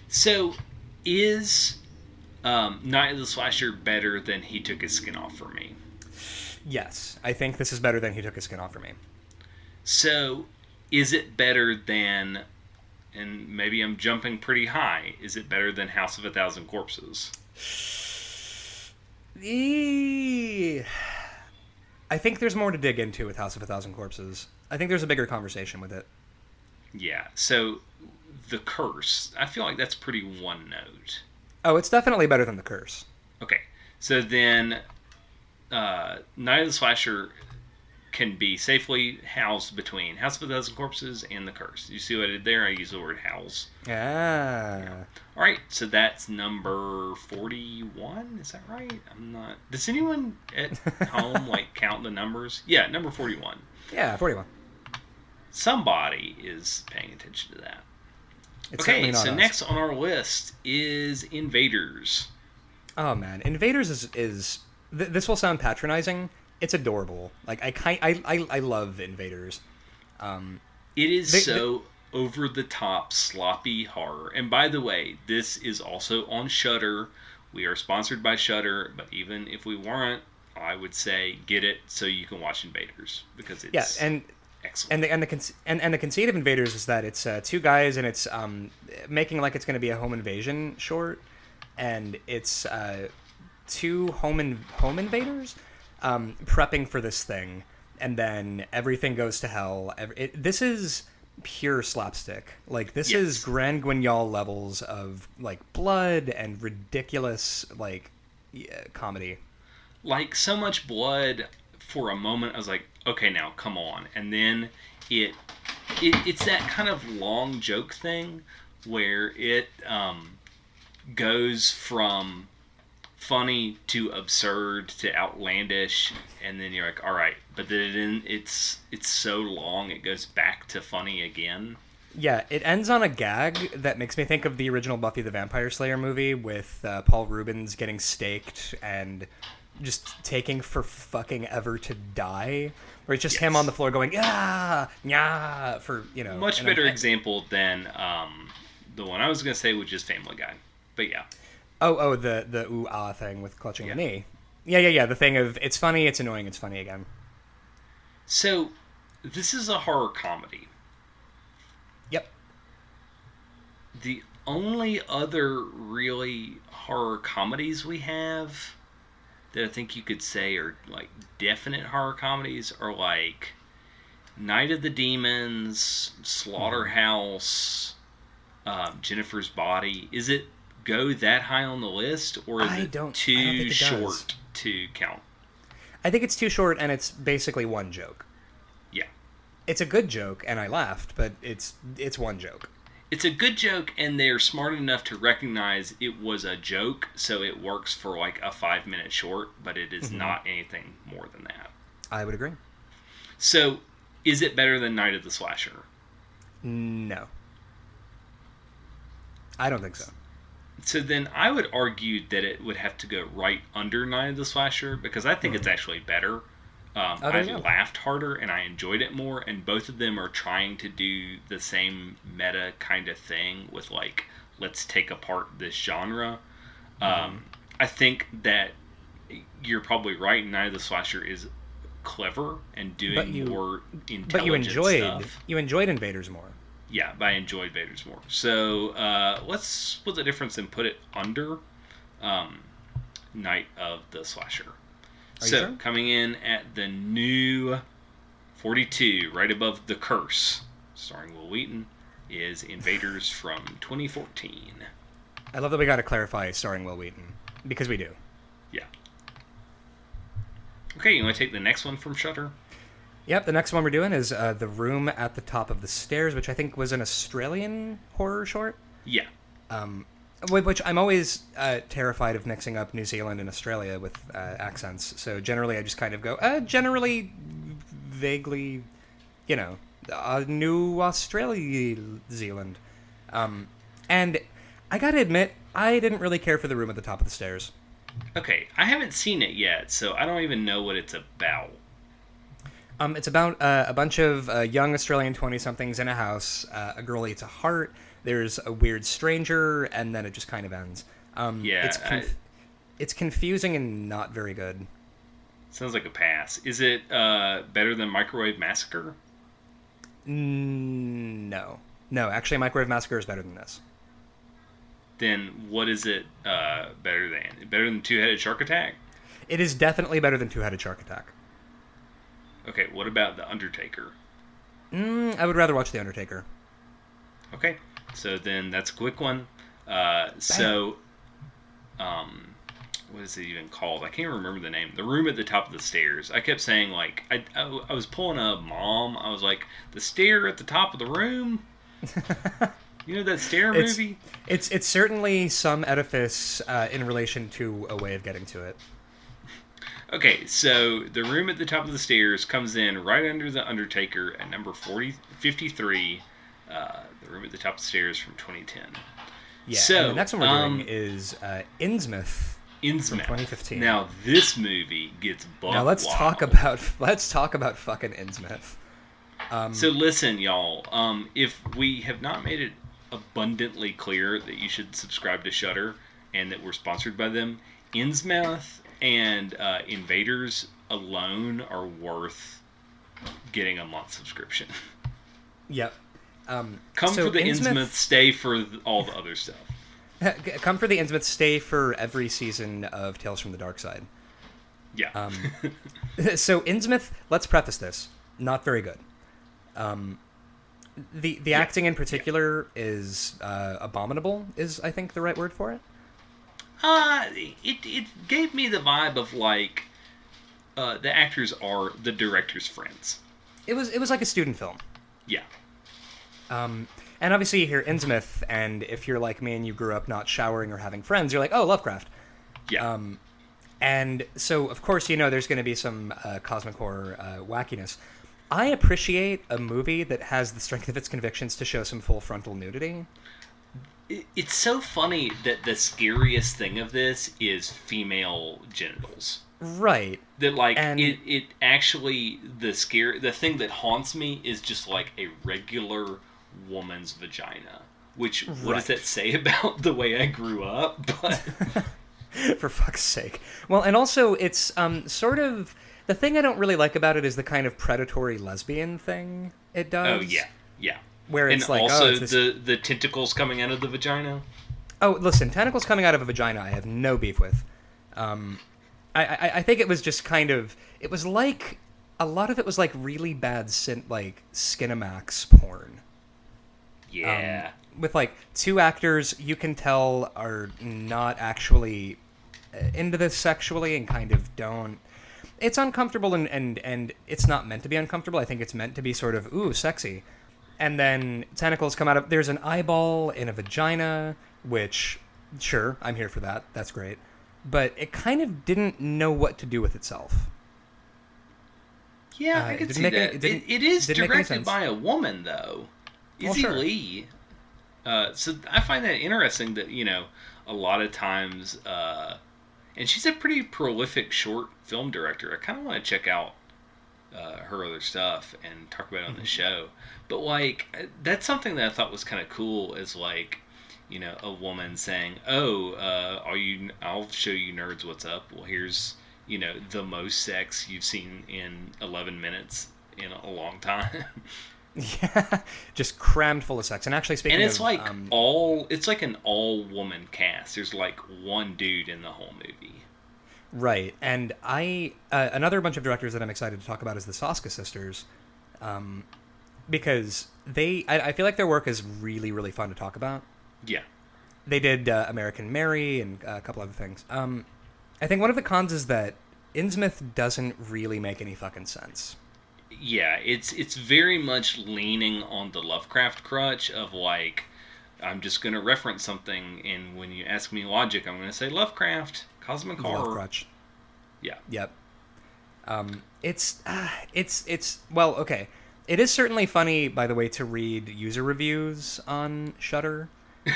So, is um, Night of the Slasher better than He Took His Skin Off for Me? Yes, I think this is better than He Took His Skin Off for Me. So, is it better than, and maybe I'm jumping pretty high, is it better than House of a Thousand Corpses? I think there's more to dig into with House of a Thousand Corpses. I think there's a bigger conversation with it. Yeah. So, The Curse, I feel like that's pretty one note. Oh, it's definitely better than The Curse. Okay. So then, uh, Night of the Slasher can be safely housed between House of a Thousand Corpses and The Curse. You see what I did there? I used the word house. Yeah. yeah. All right, so that's number 41. Is that right? I'm not. Does anyone at home like count the numbers? Yeah, number 41. Yeah, 41. Somebody is paying attention to that. It's okay, so us. next on our list is Invaders. Oh man, Invaders is is th- this will sound patronizing it's adorable. Like I kind I, I I love Invaders. Um, it is they, so over the top sloppy horror. And by the way, this is also on Shudder. We are sponsored by Shudder, but even if we weren't, I would say get it so you can watch Invaders because it's yeah and. Excellent. And the and the and, and the conceit of Invaders is that it's uh, two guys and it's um, making like it's going to be a home invasion short, and it's uh, two home in, home invaders um, prepping for this thing, and then everything goes to hell. It, this is pure slapstick. Like this yes. is Grand Guignol levels of like blood and ridiculous like yeah, comedy. Like so much blood for a moment. I was like, okay, now come on, and then it, it it's that kind of long joke thing where it um, goes from funny to absurd to outlandish and then you're like all right. But then it's it's so long it goes back to funny again. Yeah it ends on a gag that makes me think of the original buffy the vampire slayer movie with uh, paul reubens getting staked and just taking for fucking ever to die where it's just yes. him on the floor going ah yeah for you know much better example than um, the one i was to say which is family guy. But yeah Oh, oh, the the ooh ah thing with clutching Yeah. the knee. Yeah, yeah, yeah. The thing of it's funny, it's annoying, it's funny again. So, this is a horror comedy. Yep. The only other really horror comedies we have that I think you could say are like definite horror comedies are like Night of the Demons, Slaughterhouse, um, Jennifer's Body. Is it go that high on the list, or is I it don't- too don't it does. short to count? I think it's too short, and it's basically one joke. Yeah. It's a good joke, and I laughed, but it's it's one joke. it's a good joke and they're smart enough to recognize it was a joke so it works for like a five minute short but it is mm-hmm. not anything more than that I would agree. so is it better than night of the slasher No, I don't think so. So then i would argue that it would have to go right under night of the slasher because i think it's actually better um, there I laughed harder and I enjoyed it more, and both of them are trying to do the same meta kind of thing with like, let's take apart this genre. Um, I think that you're probably right. Night of the Slasher is clever and doing you- more intelligent But you enjoyed stuff. you enjoyed Invaders more. Yeah, but I enjoyed Vader's more. So uh, let's split the difference and put it under um, Night of the Slasher. Are so sure? coming in at the new 42, right above The Curse, starring Wil Wheaton, is Invaders from 2014. I love that we got to clarify starring Wil Wheaton because we do. Yeah. Okay, you want to take the next one from Shudder? Yep, the next one we're doing is uh, The Room at the Top of the Stairs, which I think was an Australian horror short. Yeah. Um, which I'm always uh, terrified of mixing up New Zealand and Australia with uh, accents. So generally, I just kind of go, uh, generally, vaguely, you know, uh, New Australia, Zealand. Um, and I gotta admit, I didn't really care for The Room at the Top of the Stairs. Okay, I haven't seen it yet, so I don't even know what it's about. Um, it's about uh, a bunch of uh, young Australian 20 somethings in a house. Uh, a girl eats a heart. There's a weird stranger, and then it just kind of ends. Um, Yeah, it's, conf- it's confusing and not very good. Sounds like a pass. Is it uh, better than Microwave Massacre? Mm, no. No, actually, Microwave Massacre is better than this. Then what is it uh, better than? Better than Two Headed Shark Attack? It is definitely better than Two Headed Shark Attack. Okay, what about The Undertaker? Mm, I would rather watch The Undertaker. Okay, so then that's a quick one. Uh, so, um, what is it even called? I can't remember the name. The room at the top of the stairs. I kept saying like I, I, I was pulling a mom. I was like the stair at the top of the room. you know that stair It's- movie? It's it's certainly some edifice uh, in relation to a way of getting to it. Okay, so the room at the top of the stairs comes in right under the Undertaker at number 40, 53. Uh, the room at the top of the stairs from 2010. Yeah. So, the next one we're um, doing is uh, Innsmouth. Innsmouth. 2015. Now this movie gets buck Now let's wild. talk about let's talk about fucking Innsmouth. Um, So listen, y'all. Um, if we have not made it abundantly clear that you should subscribe to Shudder and that we're sponsored by them, Innsmouth and uh, Invaders alone are worth getting a month subscription. Yep. Um, Come so for the Innsmouth- Innsmouth, stay for all the other stuff. Come for the Innsmouth. Stay for every season of Tales from the Dark Side. Yeah. Um, so Innsmouth. Let's preface this. Not very good. Um, the the acting in particular is uh, abominable. Is I think the right word for it. Uh, it, it gave me the vibe of like uh, the actors are the director's friends. It was it was like a student film. Yeah. Um, and obviously you hear Innsmouth, and if you're like me and you grew up not showering or having friends, you're like, oh, Lovecraft. Yeah. Um, and so, of course, you know there's going to be some uh, cosmic horror uh, wackiness. I appreciate a movie that has the strength of its convictions to show some full frontal nudity. It- it's so funny that the scariest thing of this is female genitals. Right. That like And- it, it actually the scare the thing that haunts me is just like a regular woman's vagina. Which what does that say about the way I grew up? But for fuck's sake. Well, and also it's um sort of the thing I don't really like about it is the kind of predatory lesbian thing it does. oh yeah, yeah. Where it's and like, oh, also it's this- the the tentacles coming out of the vagina. Oh, listen, tentacles coming out of a vagina, I have no beef with. Um, I, I, I think it was just kind of, it was like, a lot of it was like really bad, syn- like Skinamax porn. Yeah. Um, with like two actors you can tell are not actually uh, into this sexually and kind of don't. It's uncomfortable and, and, and it's not meant to be uncomfortable. I think it's meant to be sort of, ooh, sexy. And then tentacles come out of. There's an eyeball in a vagina, which, sure, I'm here for that. That's great. But it kind of didn't know what to do with itself. yeah, uh, I it see any- that. it it, it is didn't make any directed by a woman, though. Well, Izzy sure. Lee. Uh, so I find that interesting that you know a lot of times, uh, and she's a pretty prolific short film director. I kind of want to check out uh, her other stuff and talk about it on Mm-hmm. the show. But like uh, that's something that I thought was kind of cool is like you know a woman saying, "Oh, uh, are you? I'll show you nerds what's up. Well, here's you know the most sex you've seen in 11 minutes in a long time." Yeah, just crammed full of sex. And actually, speaking and it's of, like um, all it's like an all woman cast. There's like one dude in the whole movie. Right, and I uh, another bunch of directors that I'm excited to talk about is the Soska sisters, um, because they I, I feel like their work is really really fun to talk about. Yeah. They did uh, American Mary and uh, a couple other things. Um, I think one of the cons is that Innsmouth doesn't really make any fucking sense. Yeah, it's it's very much leaning on the Lovecraft crutch of like I'm just going to reference something and when you ask me logic, I'm going to say Lovecraft, cosmic horror. Crutch. Yeah. Yep. Um, it's uh, it's it's well okay. It is certainly funny, by the way, to read user reviews on Shudder.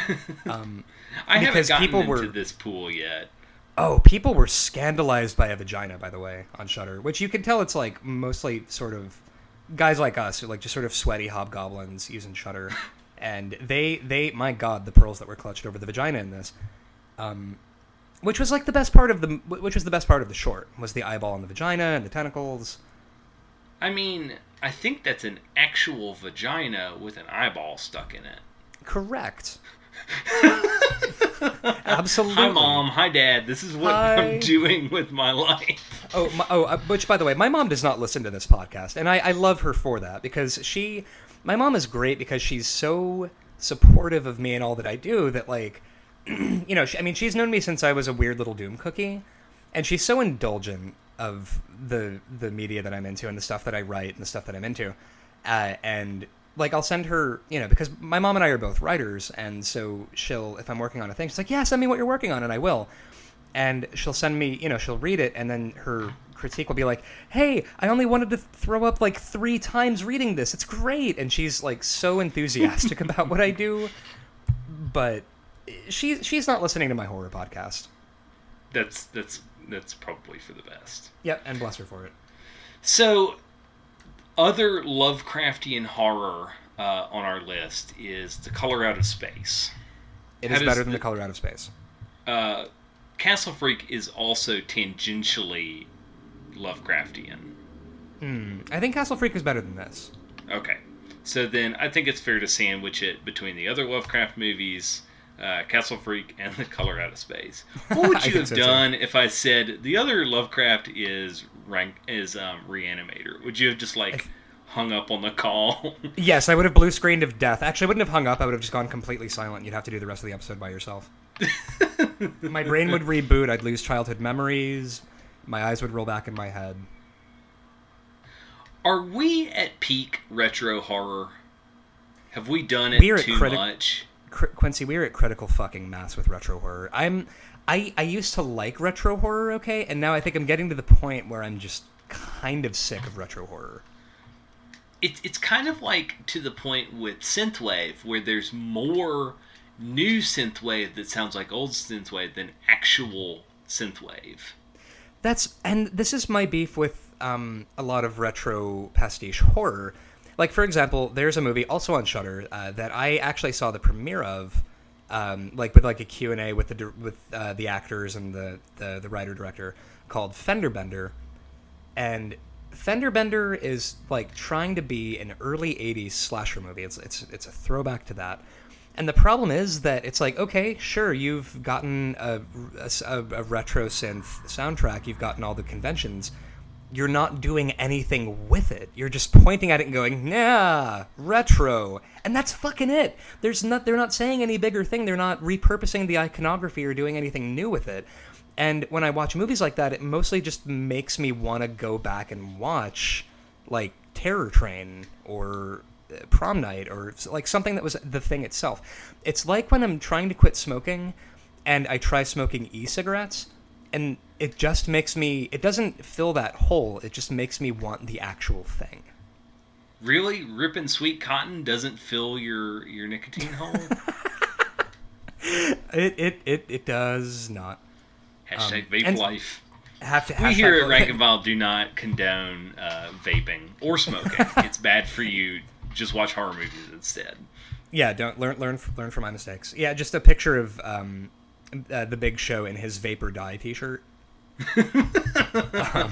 Um, I haven't Because gotten people into were- this pool yet. Oh, people were scandalized by a vagina, by the way, on Shudder, which you can tell it's like mostly sort of guys like us, who like just sort of sweaty hobgoblins using Shudder, and they they my god, the pearls that were clutched over the vagina in this, um, which was like the best part of the which was the best part of the short was the eyeball and the vagina and the tentacles. I mean, I think that's an actual vagina with an eyeball stuck in it. Correct. Absolutely. Hi, mom. Hi, dad. This is what Hi. I'm doing with my life. Oh, my, oh, uh, which by the way, my mom does not listen to this podcast, and I, I love her for that because she, my mom is great because she's so supportive of me and all that I do that like, you know, she, I mean, she's known me since I was a weird little doom cookie, and she's so indulgent of the the media that I'm into and the stuff that I write and the stuff that I'm into, uh, and like I'll send her, you know, because my mom and I are both writers, and so she'll if I'm working on a thing, she's like, yeah, send me what you're working on, and I will. And she'll send me, you know, she'll read it, and then her critique will be like, "Hey, I only wanted to throw up like three times reading this. It's great," and she's like so enthusiastic about what I do, but she she's not listening to my horror podcast. That's that's that's probably for the best. Yep, and bless her for it. So, other Lovecraftian horror uh, on our list is The Color Out of Space. It How is better than the- the color out of space. Uh, Castle Freak is also tangentially Lovecraftian. Hmm. I think Castle Freak is better than this. Okay. So then I think it's fair to sandwich it between the other Lovecraft movies, uh, Castle Freak, and The Color Out of Space. What would you have so, done if I said the other Lovecraft is rank is um, Reanimator? Would you have just like hung up on the call? Yes, I would have blue screened of death. Actually, I wouldn't have hung up. I would have just gone completely silent. You'd have to do the rest of the episode by yourself. my brain would reboot. I'd lose childhood memories. My eyes would roll back in my head. Are we at peak retro horror? Have we done it We're too criti- much? Quincy, we're at critical fucking mass with retro horror. I'm, I, I used to like retro horror, okay, and now I think I'm getting to the point where I'm just kind of sick of retro horror. It's it's kind of like to the point with synthwave where there's more new synthwave that sounds like old synthwave than actual synthwave. That's and this is my beef with um, a lot of retro pastiche horror like for example, there's a movie also on Shudder uh, that I actually saw the premiere of, um, like with like a Q and A with the with uh, the actors and the the, the writer director called Fender Bender, and Fender Bender is like trying to be an early '80s slasher movie. It's it's it's a throwback to that. And the problem is that it's like, okay, sure, you've gotten a, a, a retro synth soundtrack, you've gotten all the conventions, you're not doing anything with it. You're just pointing at it and going, "Nah, retro," and that's fucking it. There's not. They're not saying any bigger thing. They're not repurposing the iconography or doing anything new with it. And when I watch movies like that, it mostly just makes me want to go back and watch, like Terror Train or uh, Prom Night or like something that was the thing itself. It's like when I'm trying to quit smoking, and I try smoking e-cigarettes and it just makes me it doesn't fill that hole it just makes me want the actual thing Really, ripping sweet cotton doesn't fill your your nicotine hole. it it it, it does not Hashtag Um, vape and- life. have to We here at Rank and File do not condone uh, vaping or smoking. it's bad for you. Just watch horror movies instead. yeah don't learn learn learn from my mistakes yeah just a picture of um uh, the big show in his vapor die t-shirt um,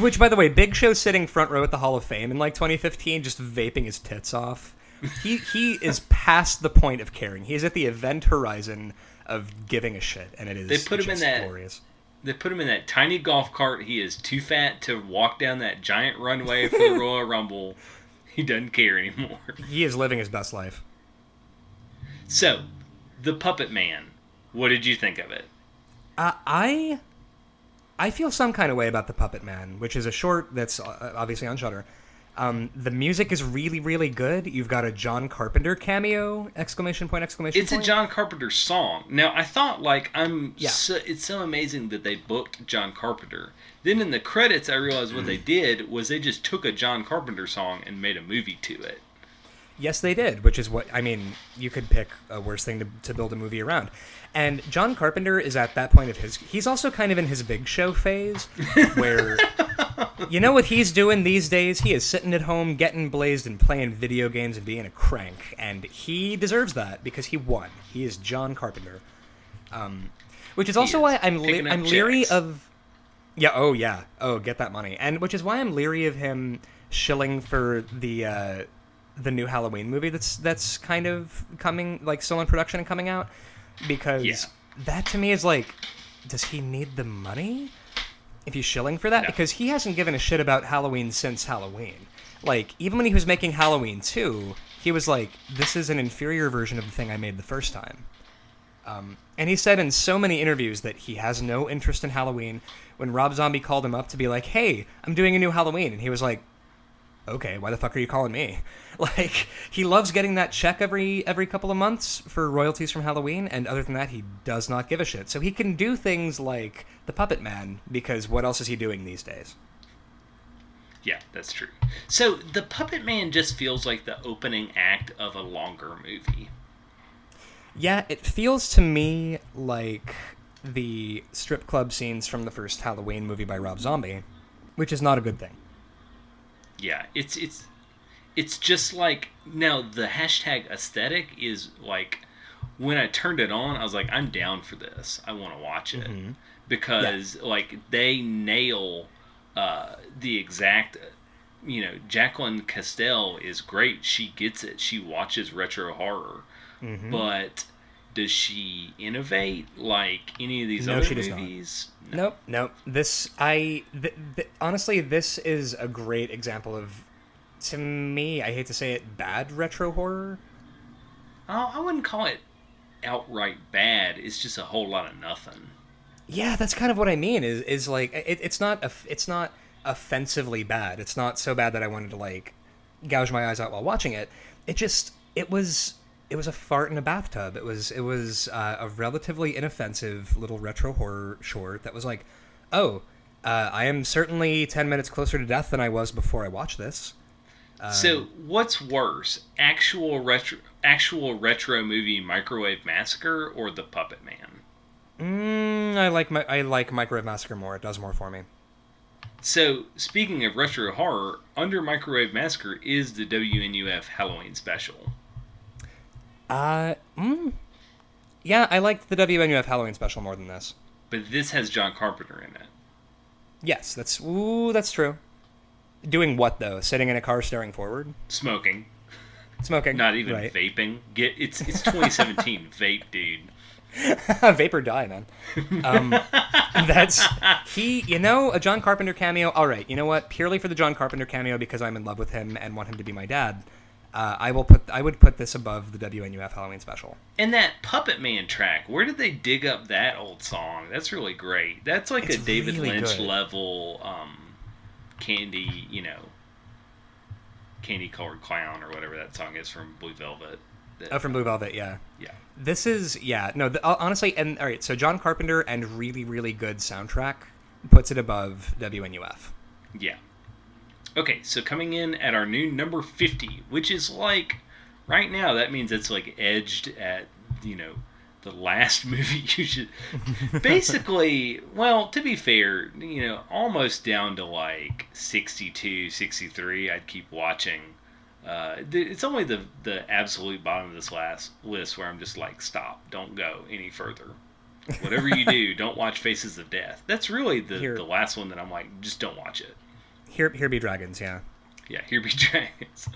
which by the way big show sitting front row at the hall of fame in like 2015 just vaping his tits off he he is past the point of caring he is at the event horizon of giving a shit and it is They put him in that- glorious They put him in that tiny golf cart. He is too fat to walk down that giant runway for the Royal Rumble. He doesn't care anymore. he is living his best life So, the Puppet Man. What did you think of it? Uh, I I feel some kind of way about the Puppet Man, which is a short that's uh, obviously on Shudder. Um, the music is really, really good. You've got a John Carpenter cameo! Exclamation point! Exclamation It's a! John Carpenter song. Now I thought like I'm. Yeah. So, it's so amazing that they booked John Carpenter. Then in the credits, I realized what they did was they just took a John Carpenter song and made a movie to it. Yes, they did, which is what I mean. You could pick a worse thing to, to build a movie around. And John Carpenter is at that point of his. He's also kind of in his big show phase, where you know what he's doing these days. He is sitting at home, getting blazed, and playing video games and being a crank, and he deserves that because he won. He is John Carpenter, um, which is also is why I'm le- I'm leery checks. of. Yeah. Oh yeah. Oh, get that money, and which is why I'm leery of him shilling for the. Uh, the new Halloween movie that's that's kind of coming like still in production and coming out because Yeah. that to me is like does he need the money if he's shilling for that No. because he hasn't given a shit about Halloween since Halloween like even when he was making Halloween 2 he was like this is an inferior version of the thing I made the first time um, and he said in so many interviews that he has no interest in Halloween when Rob Zombie called him up to be like hey I'm doing a new Halloween and he was like okay, why the fuck are you calling me? Like he loves getting that check every every couple of months for royalties from Halloween, and other than that, he does not give a shit. So he can do things like the Puppet Man because what else is he doing these days? Yeah, that's true. So the Puppet Man just feels like the opening act of a longer movie. Yeah, it feels to me like the strip club scenes from the first Halloween movie by Rob Zombie, which is not a good thing. Yeah, it's it's it's just like now the hashtag aesthetic is like when I turned it on, I was like, I'm down for this. I want to watch it because like they nail uh, the exact. You know, Jacqueline Castel is great. She gets it. She watches retro horror, but does she innovate like any of these No, other she does not. movies? Nope, nope. This I th- th- honestly, this is a great example of, to me, I hate to say it, bad retro horror. Oh, I wouldn't call it outright bad. It's just a whole lot of nothing. Yeah, that's kind of what I mean. Is is like it, it's not a, it's not offensively bad. It's not so bad that I wanted to like gouge my eyes out while watching it. It just it was it was a fart in a bathtub. It was it was uh, a relatively inoffensive little retro horror short that was like, oh, uh, I am certainly ten minutes closer to death than I was before I watched this. so, what's worse, actual retro, actual retro movie Microwave Massacre or The Puppet Man? Mm, I like my I like Microwave Massacre more. It does more for me. So, speaking of retro horror, Under Microwave Massacre is the WNUF Halloween special. Uh, mm, yeah, I liked the WNUF Halloween special more than this. But this has John Carpenter in it. Yes, that's ooh, that's true. Doing what though? Sitting in a car staring forward, Smoking, smoking. not even right. vaping. Get it's it's 2017. Vape, dude. Vapor die, man. Um, that's he. You know, a John Carpenter cameo. All right. You know what? Purely for the John Carpenter cameo, because I'm in love with him and want him to be my dad. Uh, I will put. I would put this above the WNUF Halloween special. And that Puppet Man track, where did they dig up that old song? That's really great. That's like It's a David really Lynch good. level um, candy, you know, candy colored clown or whatever that song is from Blue Velvet. That- Oh, from Blue Velvet. Yeah. yeah. This is yeah no the, honestly and all right so John Carpenter and really really good soundtrack puts it above WNUF. Yeah. Okay, so coming in at our new number 50, which is like, right now, that means it's like edged at, you know, the last movie you should. Basically, well, to be fair, you know, almost down to like 62, 63, I'd keep watching. Uh, it's only the, the absolute bottom of this last list where I'm just like, stop, don't go any further. Whatever you do, don't watch Faces of Death. That's really the, Here. the last one that I'm like, just don't watch it. Here here be dragons yeah. Yeah, here be dragons.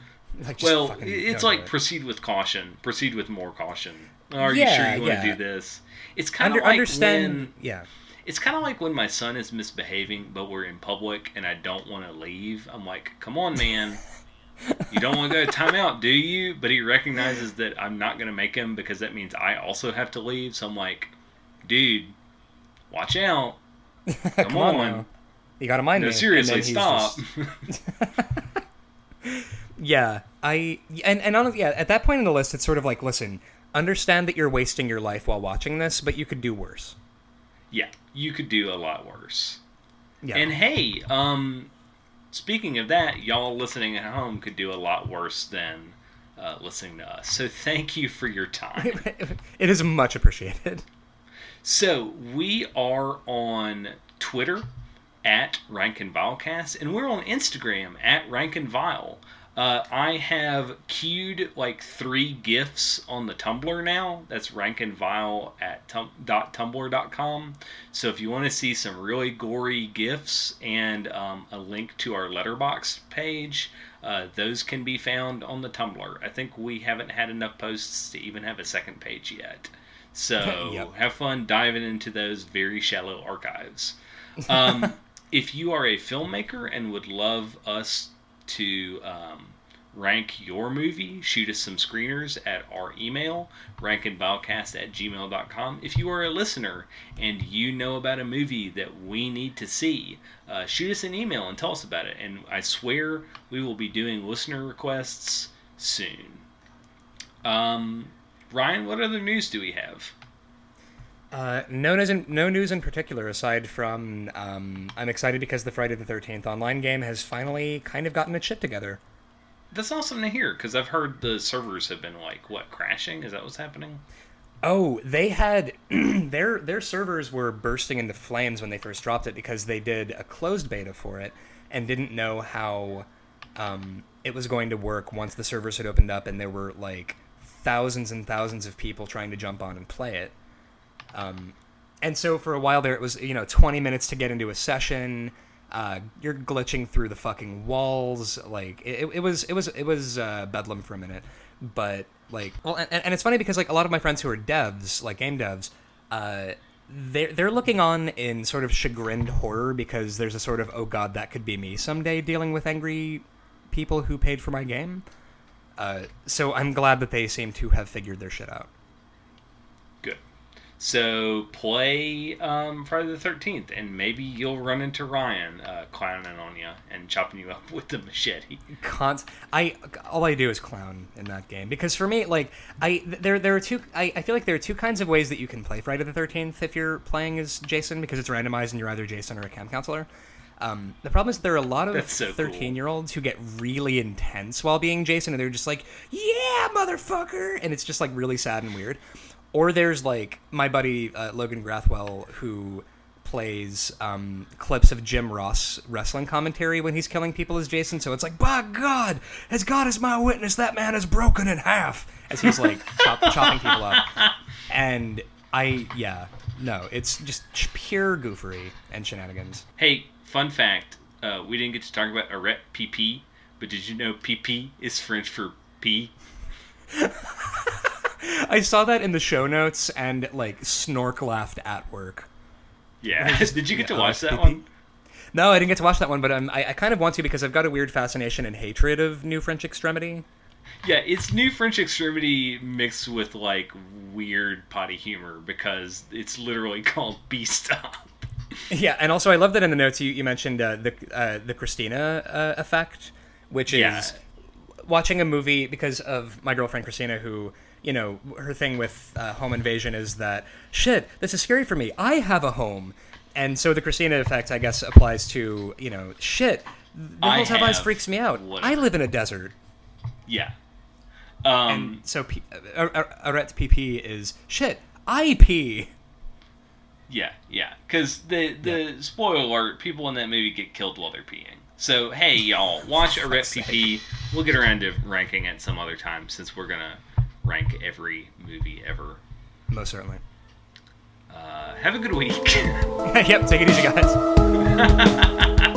Like, Well, fucking it's like it. proceed with caution. Proceed with more caution. Are you sure you want yeah. to do this? It's kind Under, of like understand when yeah it's kind of like when my son is misbehaving, but we're in public and I don't want to leave. I'm like, come on, man. You don't want to go to timeout, do you? But he recognizes that I'm not going to make him because that means I also have to leave. So I'm like, dude, watch out. Come, come on. on. You gotta mind No, me seriously, stop. just- yeah I and and honestly, yeah at that point in the list it's sort of like listen understand that you're wasting your life while watching this but you could do worse yeah, you could do a lot worse. yeah And hey, um, speaking of that, y'all listening at home could do a lot worse than uh, listening to us. So thank you for your time. it is much appreciated. so we are on Twitter at RankandFilecast, and we're on Instagram at RankandFile. Uh, I have queued like three gifs on the Tumblr now. That's rankandfile at tum- dot tumblr.com. So if you want to see some really gory gifs and um, a link to our Letterboxd page, uh, those can be found on the Tumblr. I think we haven't had enough posts to even have a second page yet. So Yep. have fun diving into those very shallow archives. Um, if you are a filmmaker and would love us to um, rank your movie, shoot us some screeners at our email, rankandfilecast at gmail.com. If you are a listener and you know about a movie that we need to see, uh, shoot us an email and tell us about it. And I swear we will be doing listener requests soon. Um, Ryan, what other news do we have? Uh, no news, in, no news in particular aside from um, I'm excited because the Friday the Thirteenth online game has finally kind of gotten its shit together. That's awesome to hear because I've heard the servers have been like what crashing. Is that what's happening? Oh, they had their their servers were bursting into flames when they first dropped it because they did a closed beta for it and didn't know how um, it was going to work once the servers had opened up and there were like thousands and thousands of people trying to jump on and play it. Um, and so for a while there, it was you know 20 minutes to get into a session. Uh, you're glitching through the fucking walls. Like it, it was it was it was uh, bedlam for a minute. But like, well, and, and it's funny because like a lot of my friends who are devs, like game devs, uh, they're they're looking on in sort of chagrined horror because there's a sort of oh god that could be me someday dealing with angry people who paid for my game. Uh, so I'm glad that they seem to have figured their shit out. So play um, Friday the Thirteenth, and maybe you'll run into Ryan uh, clowning on you and chopping you up with the machete. Const- I all I do is clown in that game because for me, like I there there are two. I, I feel like there are two kinds of ways that you can play Friday the Thirteenth if you're playing as Jason because it's randomized and you're either Jason or a camp counselor. Um, the problem is there are a lot of so cool. thirteen-year-olds who get really intense while being Jason, and they're just like, "Yeah, motherfucker," and it's just like really sad and weird. Or there's like my buddy uh, Logan Grathwell who plays um, clips of Jim Ross wrestling commentary when he's killing people as Jason. So it's like, by God, as God is my witness, that man is broken in half as he's like chop, chopping people up. And I, yeah, no, it's just pure goofery and shenanigans. Hey, fun fact: uh, we didn't get to talk about arrête PP, but did you know PP is French for pee? I saw that in the show notes and like snork laughed at work. Yeah. did you get to Yeah, watch that one? No, I didn't get to watch that one, but um, I, I kind of want to because I've got a weird fascination and hatred of New French Extremity. Yeah, it's new French extremity mixed with like weird potty humor because it's literally called B Stop. Yeah, and also I love that in the notes you, you mentioned uh, the uh, the Christina uh, effect, which is Yeah. watching a movie because of my girlfriend Christina, who you know her thing with uh, home invasion is that shit. This is scary for me. I have a home, and so the Christina effect, I guess, applies to you know shit. The Hills Have Eyes freaks me out. I live in a desert, Yeah. Um, and so P- uh, uh, PP is shit. I pee. yeah, yeah. Because the the spoiler alert, people in that movie get killed while they're peeing. So hey, y'all, watch Arrête PP. We'll get around to ranking it some other time since we're gonna rank every movie ever. Most certainly. Uh, have a good week. yep. Take it easy, guys.